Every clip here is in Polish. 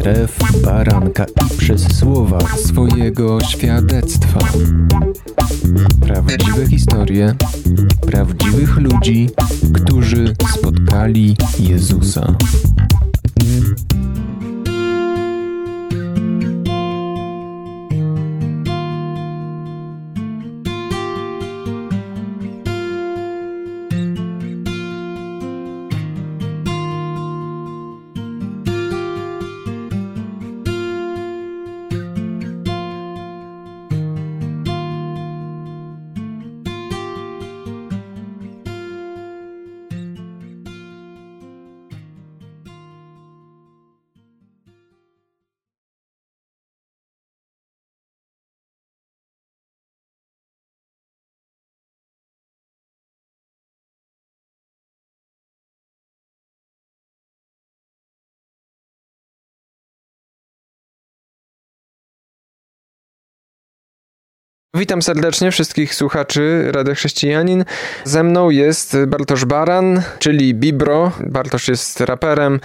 krew baranka i przez słowa swojego świadectwa. Prawdziwe historie prawdziwych ludzi, którzy spotkali Jezusa. Witam serdecznie wszystkich słuchaczy Rady Chrześcijanin. Ze mną jest Bartosz Baran, czyli Bibro. Bartosz jest raperem,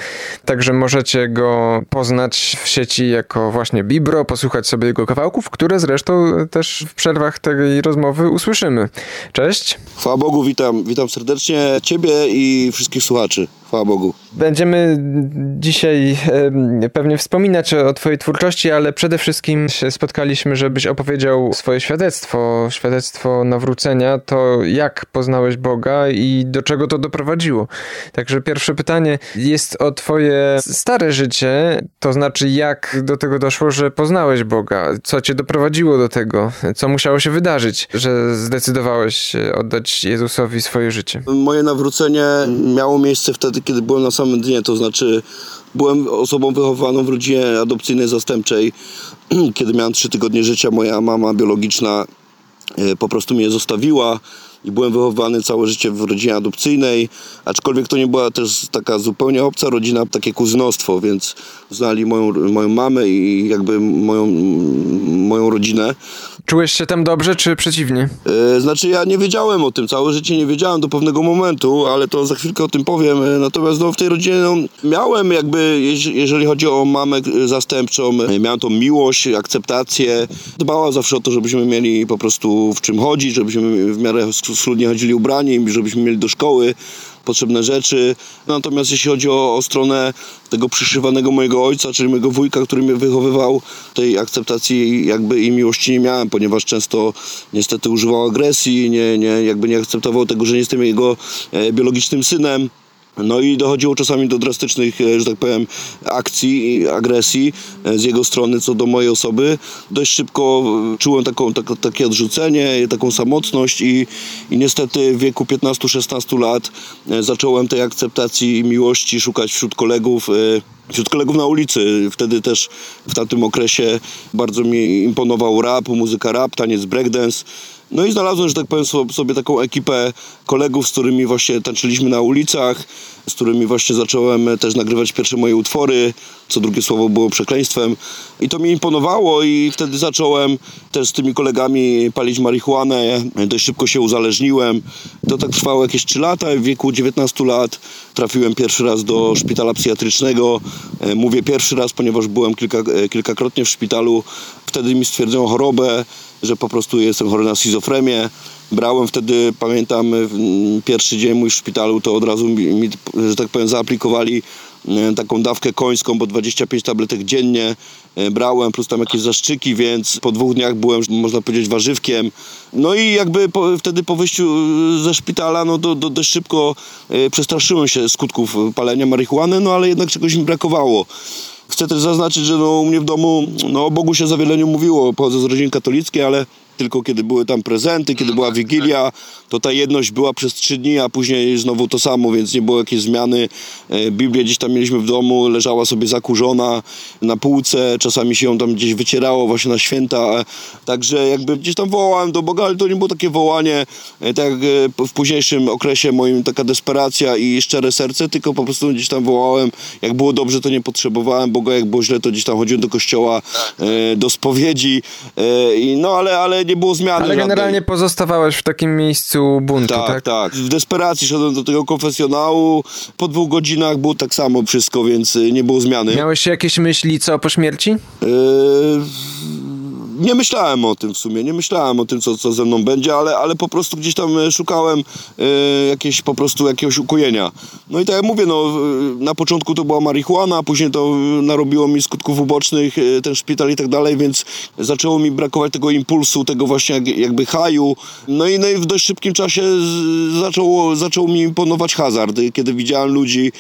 także możecie go poznać w sieci jako właśnie Bibro, posłuchać sobie jego kawałków, które zresztą też w przerwach tej rozmowy usłyszymy. Cześć. Chwała Bogu, witam, witam serdecznie Ciebie i wszystkich słuchaczy. Chwała Bogu. Będziemy dzisiaj pewnie wspominać o Twojej twórczości, ale przede wszystkim się spotkaliśmy, żebyś opowiedział swoje świadectwo, świadectwo nawrócenia, to jak poznałeś Boga i do czego to doprowadziło. Także pierwsze pytanie jest o Twoje stare życie, to znaczy jak do tego doszło, że poznałeś Boga, co Cię doprowadziło do tego, co musiało się wydarzyć, że zdecydowałeś oddać Jezusowi swoje życie. Moje nawrócenie miało miejsce wtedy, kiedy byłem na samym dnie, to znaczy byłem osobą wychowaną w rodzinie adopcyjnej zastępczej. Kiedy miałem 3 tygodnie życia, moja mama biologiczna e, po prostu mnie zostawiła i byłem wychowany całe życie w rodzinie adopcyjnej, aczkolwiek to nie była też taka zupełnie obca rodzina, takie kuzynostwo, więc znali moją, moją mamę i jakby moją, moją rodzinę. Czułeś się tam dobrze, czy przeciwnie? Yy, znaczy ja nie wiedziałem o tym, całe życie nie wiedziałem do pewnego momentu, ale to za chwilkę o tym powiem. E, natomiast no, w tej rodzinie no, miałem jakby, jeżeli chodzi o mamę zastępczą, e, miałem tą miłość, akceptację. Dbała zawsze o to, żebyśmy mieli po prostu w czym chodzić, żebyśmy w miarę schludnie chodzili ubrani, żebyśmy mieli do szkoły potrzebne rzeczy. Natomiast jeśli chodzi o, o stronę tego przyszywanego mojego ojca, czyli mojego wujka, który mnie wychowywał, tej akceptacji jakby i miłości nie miałem, ponieważ często niestety używał agresji, nie, nie, jakby nie akceptował tego, że nie jestem jego e, biologicznym synem. No i dochodziło czasami do drastycznych, e, że tak powiem, akcji i agresji e, z jego strony co do mojej osoby. Dość szybko e, czułem taką, tak, takie odrzucenie, taką samotność i, i niestety w wieku 15-16 lat zacząłem tej akceptacji i miłości szukać wśród kolegów wśród kolegów na ulicy. Wtedy też w tamtym okresie bardzo mi imponował rap, muzyka rap, taniec breakdance. No i znalazłem, że tak powiem, sobie taką ekipę kolegów, z którymi właśnie tańczyliśmy na ulicach, z którymi właśnie zacząłem też nagrywać pierwsze moje utwory, co drugie słowo było przekleństwem. I to mi imponowało i wtedy zacząłem też z tymi kolegami palić marihuanę. Dość szybko się uzależniłem. To tak trwało jakieś 3 lata. W wieku 19 lat trafiłem pierwszy raz do szpitala psychiatrycznego. E, mówię pierwszy raz, ponieważ byłem kilka, e, kilkakrotnie w szpitalu. Wtedy mi stwierdzono chorobę, że po prostu jestem chory na schizofrenię. Brałem wtedy, pamiętam, pierwszy dzień mój w szpitalu, to od razu mi, że tak powiem, zaaplikowali e, taką dawkę końską, bo 25 tabletek dziennie e, brałem, plus tam jakieś zaszczyki, więc po dwóch dniach byłem, można powiedzieć, warzywkiem. No i jakby po, wtedy po wyjściu e, ze szpitala, no to, to dość szybko przestraszyłem się skutków palenia marihuany, no ale jednak czegoś mi brakowało. Chcę też zaznaczyć, że no, u mnie w domu no, o Bogu się za wiele nie mówiło. Pochodzę z rodziny katolickiej, ale tylko kiedy były tam prezenty, kiedy była Wigilia, to ta jedność była przez trzy dni, a później znowu to samo, więc nie było jakiejś zmiany. E, Biblię gdzieś tam mieliśmy w domu, leżała sobie zakurzona na półce, czasami się ją tam gdzieś wycierało właśnie na święta, e, także jakby gdzieś tam wołałem do Boga, ale to nie było takie wołanie, e, tak jak w późniejszym okresie moim taka desperacja i szczere serce, tylko po prostu gdzieś tam wołałem, jak było dobrze, to nie potrzebowałem Boga, jak było źle, to gdzieś tam chodziłem do kościoła, do spowiedzi, no ale, ale nie było zmiany Ale generalnie pozostawałeś w takim miejscu buntu, tak? Tak, tak. W desperacji szedłem do tego konfesjonału. Po dwóch godzinach było tak samo wszystko, więc y, nie było zmiany. Miałeś jakieś myśli co po śmierci? Yy, nie myślałem o tym w sumie, nie myślałem o tym, co, co ze mną będzie, ale, ale po prostu gdzieś tam e, szukałem e, jakieś, po prostu jakiegoś ukojenia. No i tak jak mówię, no, na początku to była marihuana, później to e, narobiło mi skutków ubocznych, ten szpital i tak dalej, więc zaczęło mi brakować tego impulsu, tego właśnie jak, jakby haju. No i, no i w dość szybkim czasie z, zaczęło, zaczął mi imponować hazard, kiedy widziałem ludzi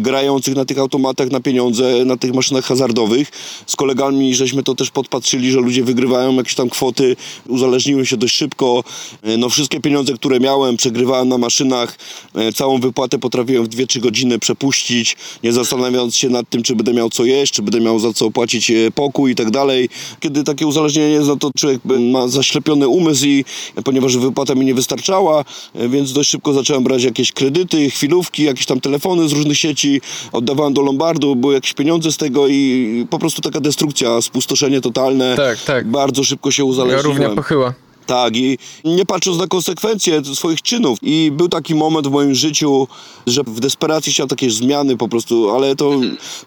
grających na tych automatach na pieniądze, na tych maszynach hazardowych. Z kolegami żeśmy to też podpatrzyli, że ludzie wygrywają jakieś tam kwoty, uzależniłem się dość szybko. E, No wszystkie pieniądze, które miałem, przegrywałem na maszynach. E, Całą wypłatę potrafiłem w 2-3 godziny przepuścić, nie zastanawiając się nad tym, czy będę miał co jeść, czy będę miał za co opłacić e, pokój i tak dalej. Kiedy takie uzależnienie jest, no to człowiek ma zaślepiony umysł i ponieważ wypłata mi nie wystarczała, więc dość szybko zacząłem brać jakieś kredyty, chwilówki, jakieś tam telefony z różnych sieci, oddawałem do Lombardu, były jakieś pieniądze z tego i po prostu taka destrukcja, spustoszenie totalne. Tak, tak. Bardzo szybko się Ja równia uzależniłem. pochyła. Tak, i nie patrząc na konsekwencje swoich czynów. I był taki moment w moim życiu, że w desperacji chciałem takie zmiany po prostu, ale to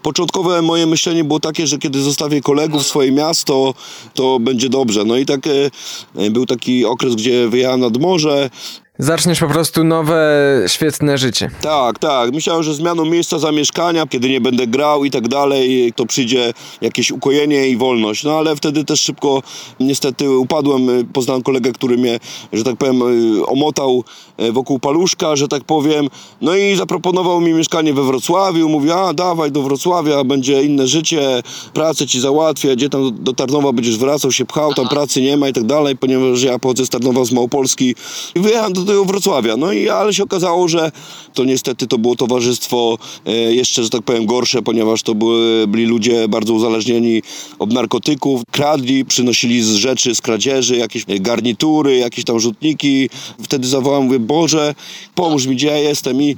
początkowe moje myślenie było takie, że kiedy zostawię kolegów, swoje miasto, to będzie dobrze. No i tak e, był taki okres, gdzie wyjechałem nad morze, Zaczniesz po prostu nowe, świetne życie. Tak, tak. Myślałem, że zmianą miejsca zamieszkania, kiedy nie będę grał i tak dalej, to przyjdzie jakieś ukojenie i wolność. No ale wtedy też szybko niestety upadłem. Poznałem kolegę, który mnie, że tak powiem, y, omotał y, wokół paluszka, że tak powiem. No i zaproponował mi mieszkanie we Wrocławiu. Mówi, a dawaj do Wrocławia, będzie inne życie, pracę ci załatwię, gdzie tam do, do Tarnowa będziesz wracał, się pchał, tam pracy nie ma i tak dalej, ponieważ ja pochodzę z Tarnowa, z Małopolski. I wyjechałem do tego Wrocławia. No i ale się okazało, że to niestety to było towarzystwo e, jeszcze, że tak powiem, gorsze, ponieważ to były, byli ludzie bardzo uzależnieni od narkotyków, kradli, przynosili z rzeczy, z kradzieży, jakieś garnitury, jakieś tam rzutniki. Wtedy zawołałem, mówię, Boże, pomóż mi, gdzie ja jestem i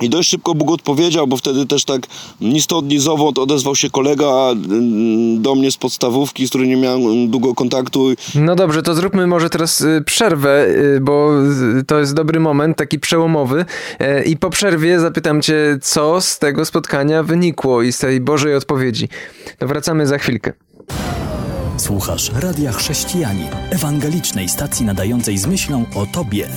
i dość szybko Bóg odpowiedział, bo wtedy też tak ni stąd, ni zowąd odezwał się kolega mm, do mnie z podstawówki, z którym nie miałem mm, długo kontaktu. No dobrze, to zróbmy może teraz y, przerwę, y, bo y, to jest dobry moment, taki przełomowy. I po przerwie zapytam cię, co z tego spotkania wynikło i z tej Bożej odpowiedzi. To wracamy za chwilkę. Słuchasz Radia Chrześcijani, ewangelicznej stacji nadającej z myślą o Tobie.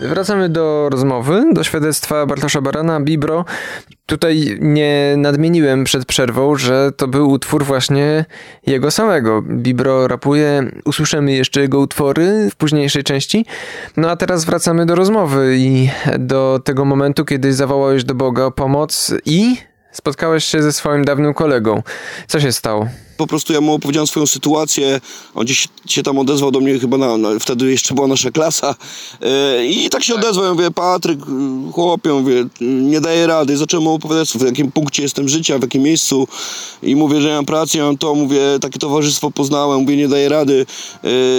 Wracamy do rozmowy, do świadectwa Bartosza Barana, Bibro. Tutaj nie nadmieniłem przed przerwą, że to był utwór właśnie jego samego. Bibro rapuje, usłyszymy jeszcze jego utwory w późniejszej części. No a teraz wracamy do rozmowy i do tego momentu, kiedy zawołałeś do Boga o pomoc i spotkałeś się ze swoim dawnym kolegą. Co się stało? Po prostu ja mu opowiedziałem swoją sytuację, on gdzieś się tam odezwał do mnie, chyba na, na, wtedy jeszcze była nasza klasa. E, i tak się odezwał, ja mówię, Patryk, chłopie, mówię, nie daję rady, zacząłem mu opowiadać, w jakim punkcie jestem życia, w jakim miejscu. I mówię, że ja mam pracę, ja mam to, mówię, takie towarzystwo poznałem, mówię, nie daję rady,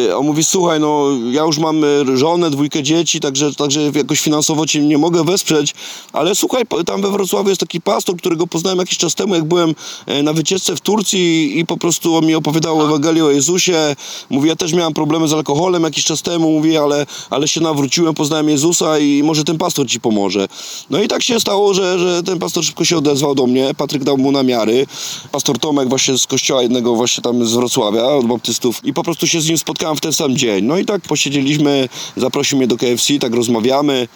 e, on mówi, słuchaj, no, ja już mam e, żonę, dwójkę dzieci, także, także jakoś finansowo cię nie mogę wesprzeć, ale słuchaj, tam we Wrocławiu jest taki pastor, którego poznałem jakiś czas temu, jak byłem na wycieczce w Turcji i po prostu on mi opowiadał Ewangelię o Jezusie. Mówi, ja też miałem problemy z alkoholem jakiś czas temu, mówi, ale, ale się nawróciłem, poznałem Jezusa i może ten pastor ci pomoże. No i tak się stało, że, że ten pastor szybko się odezwał do mnie, Patryk dał mu namiary. Pastor Tomek właśnie z kościoła jednego właśnie tam z Wrocławia, od baptystów i po prostu się z nim spotkałem w ten sam dzień. No i tak posiedzieliśmy, zaprosił mnie do KFC, tak rozmawiamy.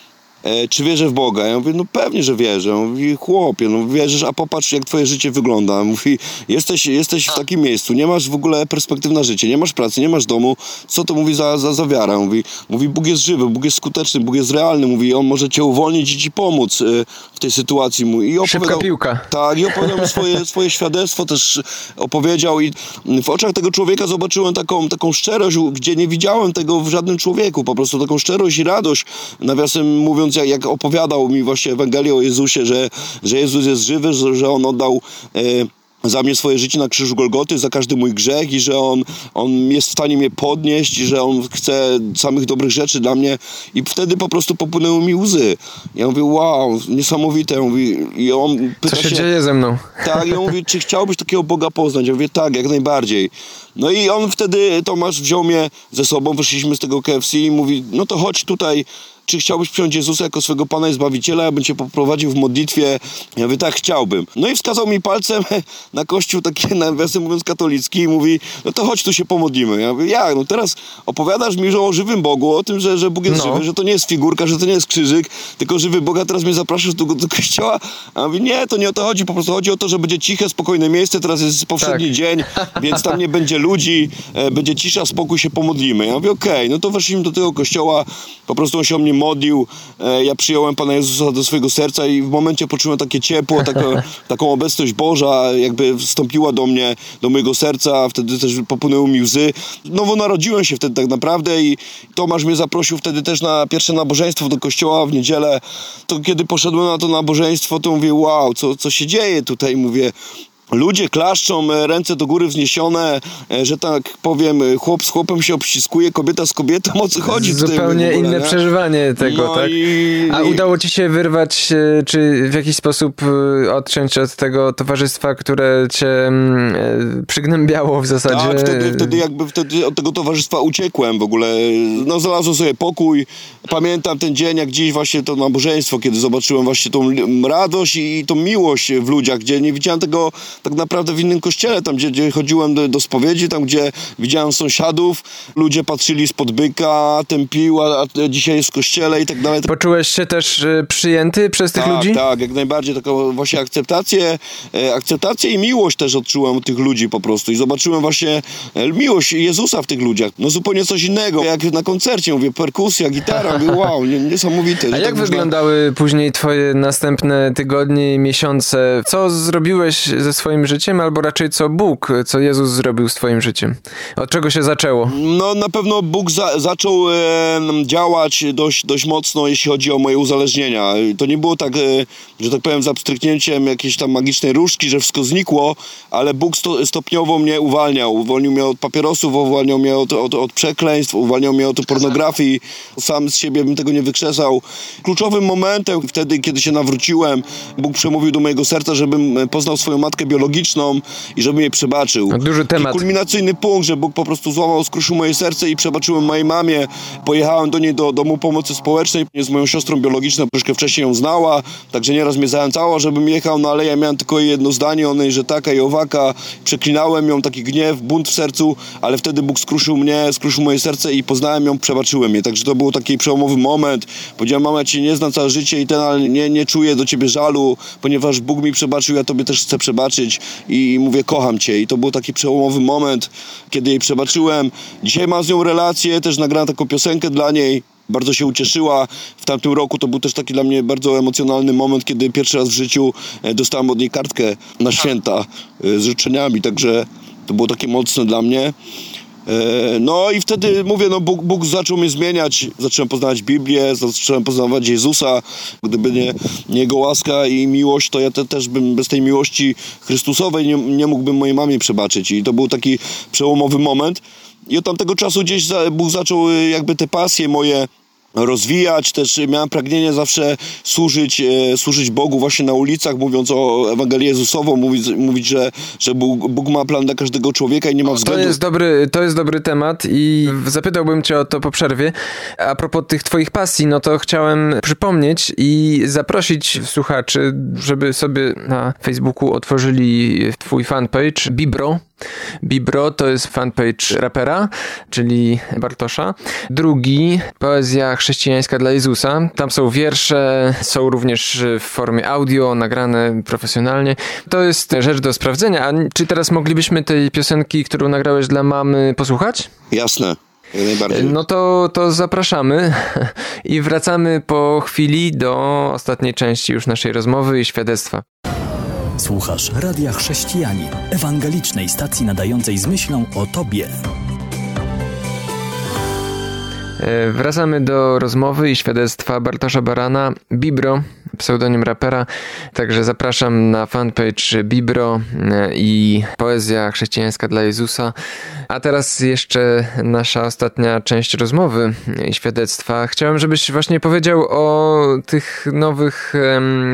E, czy wierzę w Boga? Ja mówię, no pewnie, że wierzę. On mówi, chłopie, no wierzysz, a popatrz, jak twoje życie wygląda. Mówi, jesteś, jesteś w takim miejscu, nie masz w ogóle perspektyw na życie, nie masz pracy, nie masz domu. Co to mówi za, za, za wiara? Mówi, mówi, Bóg jest żywy, Bóg jest skuteczny, Bóg jest realny. Mówi, On może cię uwolnić i ci pomóc e, w tej sytuacji. Mówi, I Szybka piłka. tak, i opowiadał mi swoje, swoje świadectwo, też opowiedział i w oczach tego człowieka zobaczyłem taką, taką szczerość, gdzie nie widziałem tego w żadnym człowieku, po prostu taką szczerość i radość. Nawiasem mówiąc, jak, jak opowiadał mi właśnie Ewangelię o Jezusie, że, że Jezus jest żywy, że, że On oddał... E, za mnie swoje życie na krzyżu Golgoty, za każdy mój grzech i że on, on jest w stanie mnie podnieść i że on chce samych dobrych rzeczy dla mnie i wtedy po prostu popłynęły mi łzy. Ja mówię, wow, niesamowite. Ja mówię, i on pyta Co się, się dzieje ze mną? Tak, ja mówię, czy chciałbyś takiego Boga poznać? Ja mówię, tak, jak najbardziej. No i on wtedy, Tomasz wziął mnie ze sobą, wyszliśmy z tego KFC i mówi, no to chodź tutaj, czy chciałbyś przyjąć Jezusa jako swego Pana i Zbawiciela, ja bym Cię poprowadził w modlitwie. Ja mówię, tak, chciałbym. No i wskazał mi palcem na kościół taki, nawiasem mówiąc, katolicki i mówi, no to chodź tu się pomodlimy. Ja mówię, jak? No teraz opowiadasz mi że o żywym Bogu, o tym, że, że Bóg jest no. żywy, że to nie jest figurka, że to nie jest krzyżyk, tylko żywy Bóg, a teraz mnie zapraszasz do, do kościoła. A ja mówię, nie, to nie o to chodzi, po prostu chodzi o to, że będzie ciche, spokojne miejsce, teraz jest powszedni tak. dzień, więc tam nie będzie ludzi, e, będzie cisza, spokój, się pomodlimy. Ja mówię, okej, okay. no to weszliśmy do tego kościoła, po prostu on się o mnie modlił, e, ja przyjąłem Pana Jezusa do swojego serca i w momencie poczułem takie ciepło, taką, taką obecność Boża, jakby wstąpiła do mnie, do mojego serca, wtedy też popłynęły mi łzy. Nowo narodziłem się wtedy tak naprawdę i Tomasz mnie zaprosił wtedy też na pierwsze nabożeństwo do kościoła w niedzielę. To kiedy poszedłem na to nabożeństwo, to mówię, wow, co, co się dzieje tutaj? Mówię, Ludzie klaszczą, e, ręce do góry wzniesione, e, że tak powiem, e, chłop z chłopem się obściskuje, kobieta z kobietą, o co chodzi Zupełnie ogóle, inne nie? przeżywanie tego, no tak? I... A udało ci się wyrwać, czy w jakiś sposób odciąć od tego towarzystwa, które cię mm, przygnębiało w zasadzie? Tak, wtedy, wtedy jakby wtedy od tego towarzystwa uciekłem w ogóle. No znalazłem sobie pokój. Pamiętam ten dzień, jak dziś właśnie to nabożeństwo, kiedy zobaczyłem właśnie tą radość i tą miłość w ludziach, gdzie nie widziałem tego tak naprawdę w innym kościele, tam gdzie, gdzie chodziłem do, do spowiedzi, tam gdzie widziałem sąsiadów, ludzie patrzyli spod byka, ten pił, a, a dzisiaj jest w kościele i tak dalej. Poczułeś się też y, przyjęty przez tych tak, ludzi? Tak, jak najbardziej, taką właśnie akceptację, e, akceptację i miłość też odczułem od tych ludzi po prostu i zobaczyłem właśnie e, miłość Jezusa w tych ludziach. No zupełnie coś innego, jak na koncercie, mówię, perkusja, gitara, mówię, wow, niesamowite. A jak tak wyglądały można... później twoje następne tygodnie i miesiące? Co zrobiłeś ze swoim swoim życiem, albo raczej co Bóg, co Jezus zrobił z twoim życiem? Od czego się zaczęło? No na pewno Bóg za, zaczął e, działać dość, dość mocno, jeśli chodzi o moje uzależnienia. To nie było tak, e, że tak powiem, z abstryknięciem jakiejś tam magicznej różdżki, że wszystko znikło, ale Bóg sto, stopniowo mnie uwalniał. Uwolnił mnie od papierosów, uwalniał mnie od, od, od przekleństw, uwalniał mnie od pornografii. Sam z siebie bym tego nie wykrzesał. Kluczowym momentem wtedy, kiedy się nawróciłem, Bóg przemówił do mojego serca, żebym poznał swoją matkę biologiczną biologiczną i żeby jej przebaczył. No, duży temat. I kulminacyjny punkt, że Bóg po prostu złamał, skruszył moje serce i przebaczyłem mojej mamie. Pojechałem do niej do domu pomocy społecznej z moją siostrą biologiczną, troszkę wcześniej ją znała, także nieraz mnie zachęcała, żebym jechał, no ale ja miałem tylko jedno zdanie o niej, że taka i owaka. Przeklinałem ją, taki gniew, bunt w sercu, ale wtedy Bóg skruszył mnie, skruszył moje serce i poznałem ją, przebaczyłem je. Także to był taki przełomowy moment. Powiedziałem, mama, ja cię nie znam całe życie i ten, ale nie, nie czuję do ciebie żalu, ponieważ Bóg mi przebaczył, ja tobie też chcę przebaczyć i mówię, kocham cię. I to był taki przełomowy moment, kiedy jej przebaczyłem. Dzisiaj mam z nią relację, też nagrałem taką piosenkę dla niej. Bardzo się ucieszyła. W tamtym roku to był też taki dla mnie bardzo emocjonalny moment, kiedy pierwszy raz w życiu e, dostałem od niej kartkę na święta e, z życzeniami, także to było takie mocne dla mnie. E, no i wtedy mówię, no Bóg, Bóg zaczął mnie zmieniać, zacząłem poznawać Biblię, zacząłem poznawać Jezusa. Gdyby nie, Jego łaska i miłość, to ja te, też bym bez tej miłości Chrystusowej nie, nie mógłbym mojej mamie przebaczyć. I to był taki przełomowy moment. I od tamtego czasu gdzieś Bóg zaczął y, jakby te pasje moje rozwijać, też miałem pragnienie zawsze służyć, e, służyć Bogu właśnie na ulicach, mówiąc o Ewangelii Jezusową, mówić, mówić że, że Bóg, Bóg ma plan dla każdego człowieka i nie ma względu... To jest, dobry, to jest dobry temat i zapytałbym cię o to po przerwie. A propos tych twoich pasji, no to chciałem przypomnieć i zaprosić słuchaczy, żeby sobie na Facebooku otworzyli twój fanpage Bibro, Bibro to jest fanpage rapera, czyli Bartosza. Drugi, poezja chrześcijańska dla Jezusa. Tam są wiersze, są również w formie audio, nagrane profesjonalnie. To jest rzecz do sprawdzenia. A czy teraz moglibyśmy tej piosenki, którą nagrałeś dla mamy, posłuchać? Jasne. No to, to zapraszamy i wracamy po chwili do ostatniej części już naszej rozmowy i świadectwa. Słuchasz Radia Chrześcijani, ewangelicznej stacji nadającej z myślą o Tobie. E, wracamy do rozmowy i świadectwa Bartosza Barana, Bibro, pseudonim rapera. Także zapraszam na fanpage Bibro e, i poezja chrześcijańska dla Jezusa. A teraz jeszcze nasza ostatnia część rozmowy i świadectwa. Chciałem, żebyś właśnie powiedział o tych nowych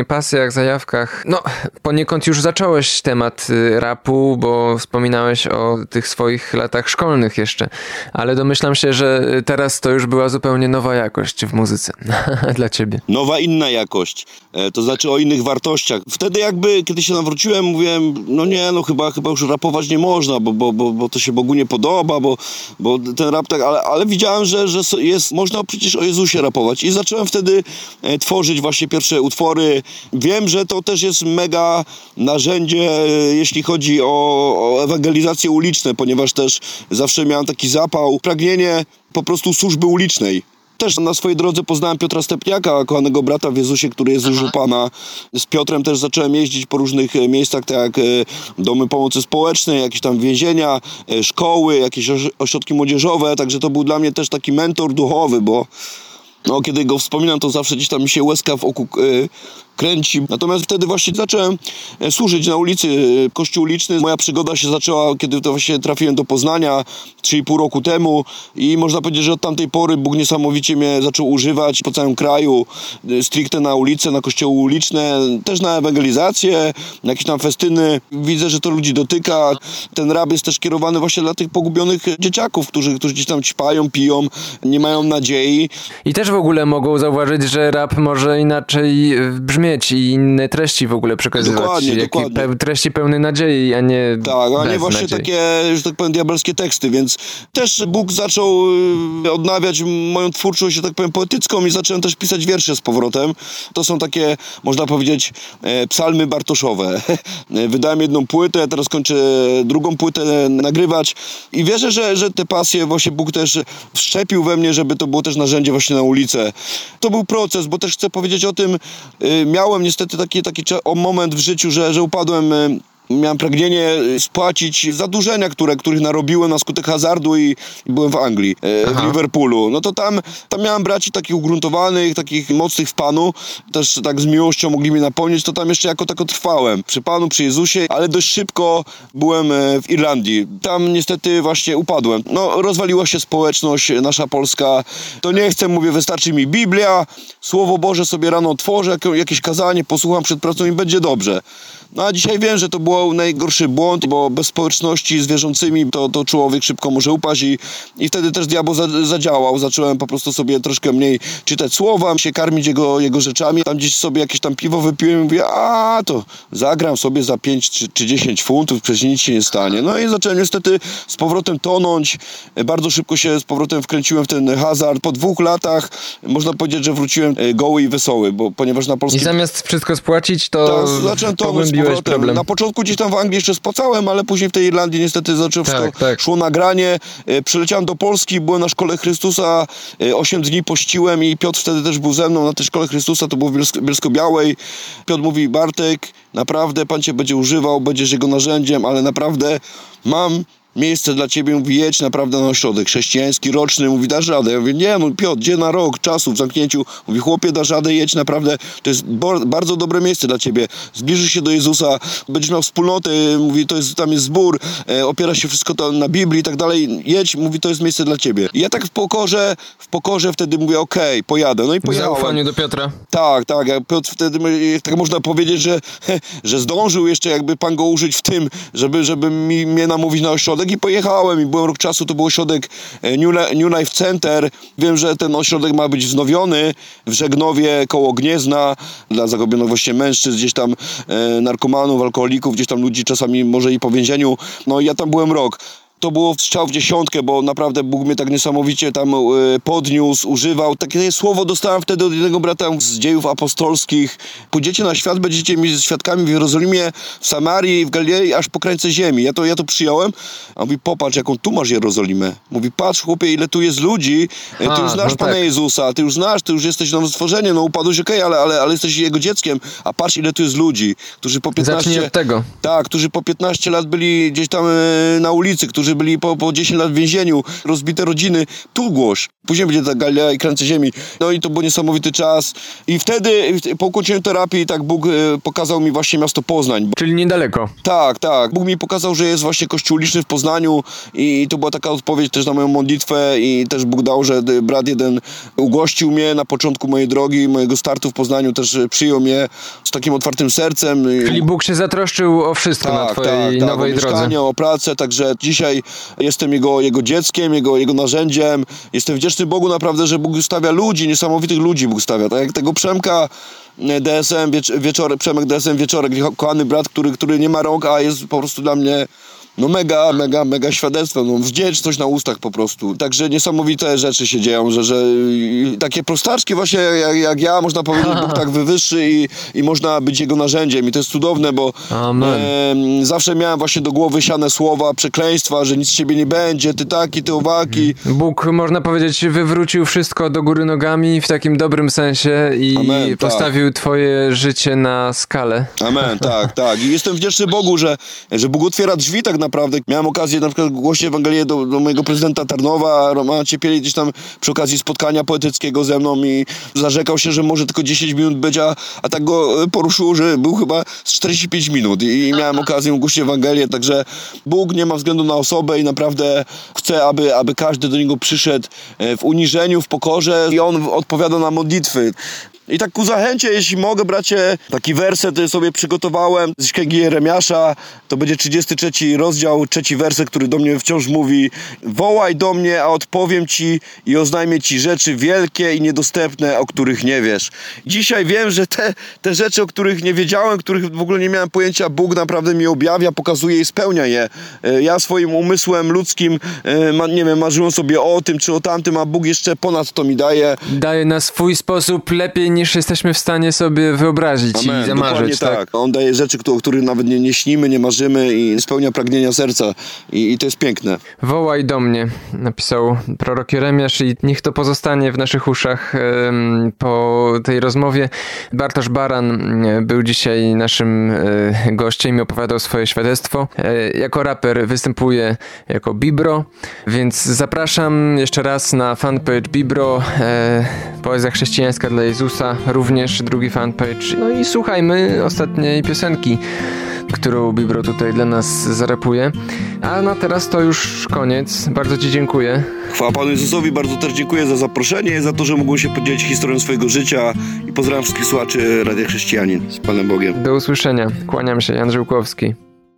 pasjach, zajawkach. No, poniekąd już zacząłeś temat y, rapu, bo wspominałeś o tych swoich latach szkolnych jeszcze, ale domyślam się, że teraz to już była zupełnie nowa jakość w muzyce dla ciebie. Nowa, inna jakość. E, to znaczy o innych wartościach. Wtedy jakby, kiedy się nawróciłem, mówiłem, no nie, no chyba, chyba już rapować nie można, bo, bo, bo, bo to się Bogu nie podoba, bo, bo ten rap tak, ale, ale widziałem, że, że jest, można przecież o Jezusie rapować i zacząłem wtedy e, tworzyć właśnie pierwsze utwory. Wiem, że to też jest mega narzędzie, e, jeśli chodzi o, o ewangelizację uliczne, ponieważ też zawsze miałem taki zapał, pragnienie po prostu służby ulicznej. Też na swojej drodze poznałem Piotra Stepniaka, kochanego brata w Jezusie, który jest już u Pana. Z Piotrem też zacząłem jeździć po różnych e, miejscach, tak jak e, domy pomocy społecznej, jakieś tam więzienia, e, szkoły, jakieś ośrodki młodzieżowe, także to był dla mnie też taki mentor duchowy, bo no, kiedy go wspominam, to zawsze gdzieś tam mi się łezka w oku kręci. Natomiast wtedy właśnie zacząłem e, służyć na ulicy, e, kościół uliczny. Moja przygoda się zaczęła, kiedy to właśnie trafiłem do Poznania 3,5 roku temu i można powiedzieć, że od tamtej pory Bóg niesamowicie mnie zaczął używać po całym kraju, e, stricte na ulice, na kościoły uliczne, też na ewangelizację, na jakieś tam festyny. Widzę, że to ludzi dotyka. Ten rab jest też kierowany właśnie dla tych pogubionych dzieciaków, którzy, którzy gdzieś tam ćpają, piją, nie mają nadziei. I też w ogóle mogą zauważyć, że rap może inaczej brzmi mieć i inne treści w ogóle przekazywać. Dokładnie, dokładnie. Pe treści pełne nadziei, a nie Tak, a nie właśnie nadziei. takie, że tak powiem, diabelskie teksty, więc też Bóg zaczął y, odnawiać moją twórczość, że tak powiem, poetycką i zacząłem też pisać wiersze z powrotem. To są takie, można powiedzieć, e, psalmy bartoszowe. Wydałem jedną płytę, teraz kończę drugą płytę nagrywać i wierzę, że, że te pasje właśnie Bóg też wszczepił we mnie, żeby to było też narzędzie właśnie na ulicę. To był proces, bo też chcę powiedzieć o tym, y, miałem niestety taki, taki moment w życiu, że, że upadłem y, miałem pragnienie spłacić zadłużenia, które, których narobiłem na skutek hazardu i, i byłem w Anglii, e, w Liverpoolu. No to tam, tam miałem braci takich ugruntowanych, takich mocnych w Panu, też tak z miłością mogli mnie napełnić, to tam jeszcze jako tako trwałem. Przy Panu, przy Jezusie, ale dość szybko byłem e, w Irlandii. Tam niestety właśnie upadłem. No, rozwaliła się społeczność nasza polska. To nie chcę, mówię, wystarczy mi Biblia, Słowo Boże sobie rano otworzę, jakieś kazanie, posłucham przed pracą i będzie dobrze. No a dzisiaj wiem, że to był najgorszy błąd, bo bez społeczności z wierzącymi to, to człowiek szybko może upaść i, i wtedy też diabeł za, zadziałał. Zacząłem po prostu sobie troszkę mniej czytać słowa, się karmić jego, jego rzeczami. Tam gdzieś sobie jakieś tam piwo wypiłem i mówię, a to zagram sobie za 5 czy, czy 10 funtów, przecież nic się nie stanie. No i zacząłem niestety z powrotem tonąć. Bardzo szybko się z powrotem wkręciłem w ten hazard. Po dwóch latach można powiedzieć, że wróciłem e, goły i wesoły, bo ponieważ na polskim... I zamiast wszystko spłacić, to tak, zacząłem tonąć problem. Na początku gdzieś tam w Anglii jeszcze spłacałem, ale później w tej Irlandii niestety zaczęło tak, tak. szło nagranie. E, przyleciałem do Polski, byłem na Szkole Chrystusa, 8 e, dni pościłem i Piotr wtedy też był ze mną na tej Szkole Chrystusa, to było w Bielsko-Białej. Piotr mówi, Bartek, naprawdę Pan Cię będzie używał, będziesz jego narzędziem, ale naprawdę mam miejsce dla ciebie, mówi, jedź naprawdę na ośrodek chrześcijański, roczny, mówi, dasz radę. Ja mówię, nie, no Piotr, gdzie na rok czasu w zamknięciu? Mówi, chłopie, dasz radę, jedź naprawdę, to jest bardzo dobre miejsce dla ciebie. Zbliżysz się do Jezusa, będziesz miał wspólnotę, mówi, to jest, tam jest zbór, e, opiera się wszystko tam na Biblii i tak dalej, jedź, mówi, to jest miejsce dla ciebie. I ja tak w pokorze, w pokorze wtedy mówię, okej, okay, pojadę. No i pojechałem. W zaufaniu do Piotra. Tak, tak, Piotr wtedy, tak można powiedzieć, że, że zdążył jeszcze jakby Pan go użyć w tym, żeby, żeby mi, mnie namówić na ośrodek i pojechałem i byłem rok czasu, to był ośrodek e, New, Life Center. Wiem, że ten ośrodek ma być wznowiony w Żegnowie koło Gniezna dla zagubionych właśnie mężczyzn, gdzieś tam e, narkomanów, alkoholików, gdzieś tam ludzi czasami może i po więzieniu. No ja tam byłem rok to było strzał w dziesiątkę, bo naprawdę Bóg mnie tak niesamowicie tam e, podniósł, używał. Takie słowo dostałem wtedy od jednego brata z dziejów apostolskich. Pójdziecie na świat, będziecie mi świadkami w Jerozolimie, w Samarii, w Galilei, aż po krańce ziemi. Ja to, ja to przyjąłem. A mówi, popatrz, jaką tu masz Jerozolimę. Mówi, patrz chłopie, ile tu jest ludzi. E, ty już znasz no Pana tak. Jezusa, ty już znasz, ty już jesteś nowe stworzenie, no upadłeś, okej, okay, ale, ale, ale jesteś Jego dzieckiem. A patrz, ile tu jest ludzi, którzy po 15... Zacznij od tego. Tak, którzy po 15 lat byli gdzieś tam e, na ulicy, którzy którzy byli po, po 10 lat w więzieniu, rozbite rodziny, tu głoś. Później będzie ta Galilea i kręce ziemi. No i to był niesamowity czas. I wtedy, po ukończeniu terapii, tak Bóg e, pokazał mi właśnie miasto Poznań. Czyli niedaleko. Tak, tak. Bóg mi pokazał, że jest właśnie kościół liczny w Poznaniu i to była taka odpowiedź też na moją modlitwę i też Bóg dał, że brat jeden ugościł mnie na początku mojej drogi, mojego startu w Poznaniu, też przyjął mnie z takim otwartym sercem. Czyli Bóg się zatroszczył o wszystko tak, na twojej tak, nowej tak, o drodze. o pracę, także dzisiaj jestem jego, jego dzieckiem, jego, jego narzędziem. Jestem wdzięczny Bogu naprawdę, że Bóg stawia ludzi, niesamowitych ludzi Bóg stawia. Tak jak tego Przemka e, DSM, wieczorek, Przemek DSM Wieczorek, kochany brat, który, który nie ma rąk, a jest po prostu dla mnie no mega, mega, mega świadectwo, no wdzięczność na ustach po prostu. Także niesamowite rzeczy się dzieją, że, że takie prostaczki właśnie jak, jak ja, można powiedzieć, Bóg tak wywyższy i, i można być Jego narzędziem i to jest cudowne, bo e, zawsze miałem właśnie do głowy siane słowa, przekleństwa, że nic z ciebie nie będzie, ty taki, ty owaki. Bóg, można powiedzieć, wywrócił wszystko do góry nogami w takim dobrym sensie i Amen, tak. postawił tak. twoje życie na skalę. Amen, tak, tak. I jestem wdzięczny Bogu, że, że Bóg otwiera drzwi tak naprawdę naprawdę. Miałem okazję na przykład głosić Ewangelię do, do mojego prezydenta Tarnowa, Romana Ciepieli gdzieś tam przy okazji spotkania poetyckiego ze mną i zarzekał się, że może tylko 10 minut być, a, a tak go e, poruszyło, że był chyba z 45 minut i, i miałem okazję głosić Ewangelię, także Bóg nie ma względu na osobę i naprawdę chce, aby, aby każdy do Niego przyszedł e, w uniżeniu, w pokorze i On odpowiada na modlitwy. I tak ku zachęcie, jeśli mogę, bracie, taki werset sobie przygotowałem z Księgi Jeremiasza. To będzie 33 rozdział, trzeci werset, który do mnie wciąż mówi Wołaj do mnie, a odpowiem ci i oznajmię ci rzeczy wielkie i niedostępne, o których nie wiesz. Dzisiaj wiem, że te, te rzeczy, o których nie wiedziałem, których w ogóle nie miałem pojęcia, Bóg naprawdę mi objawia, pokazuje i spełnia je. E, ja swoim umysłem ludzkim, e, nie wiem, marzyłem sobie o tym czy o tamtym, a Bóg jeszcze ponad to mi daje. Daje na swój sposób lepiej niż jesteśmy w stanie sobie wyobrazić Amen, i zamarzyć. Tak? tak? On daje rzeczy, o których nawet nie, nie śnimy, nie marzymy i spełnia pragnienia serca I, i to jest piękne. Wołaj do mnie, napisał prorok Jeremiasz i niech to pozostanie w naszych uszach po tej rozmowie. Bartosz Baran był dzisiaj naszym e, gościem i opowiadał swoje świadectwo. E, jako raper występuje jako Bibro, więc zapraszam jeszcze raz na fanpage Bibro, e, poezja chrześcijańska dla Jezusa również drugi fanpage. No i słuchajmy ostatniej piosenki, którą Bibro tutaj dla nas zarapuje. A na teraz to już koniec. Bardzo Ci dziękuję. Chwała Panu Jezusowi, bardzo też dziękuję za zaproszenie, za to, że mogłem się podzielić historią swojego życia i pozdrawiam wszystkich słuchaczy Radia Chrześcijanin z Panem Bogiem. Do usłyszenia. Kłaniam się, Jan Żółkowski.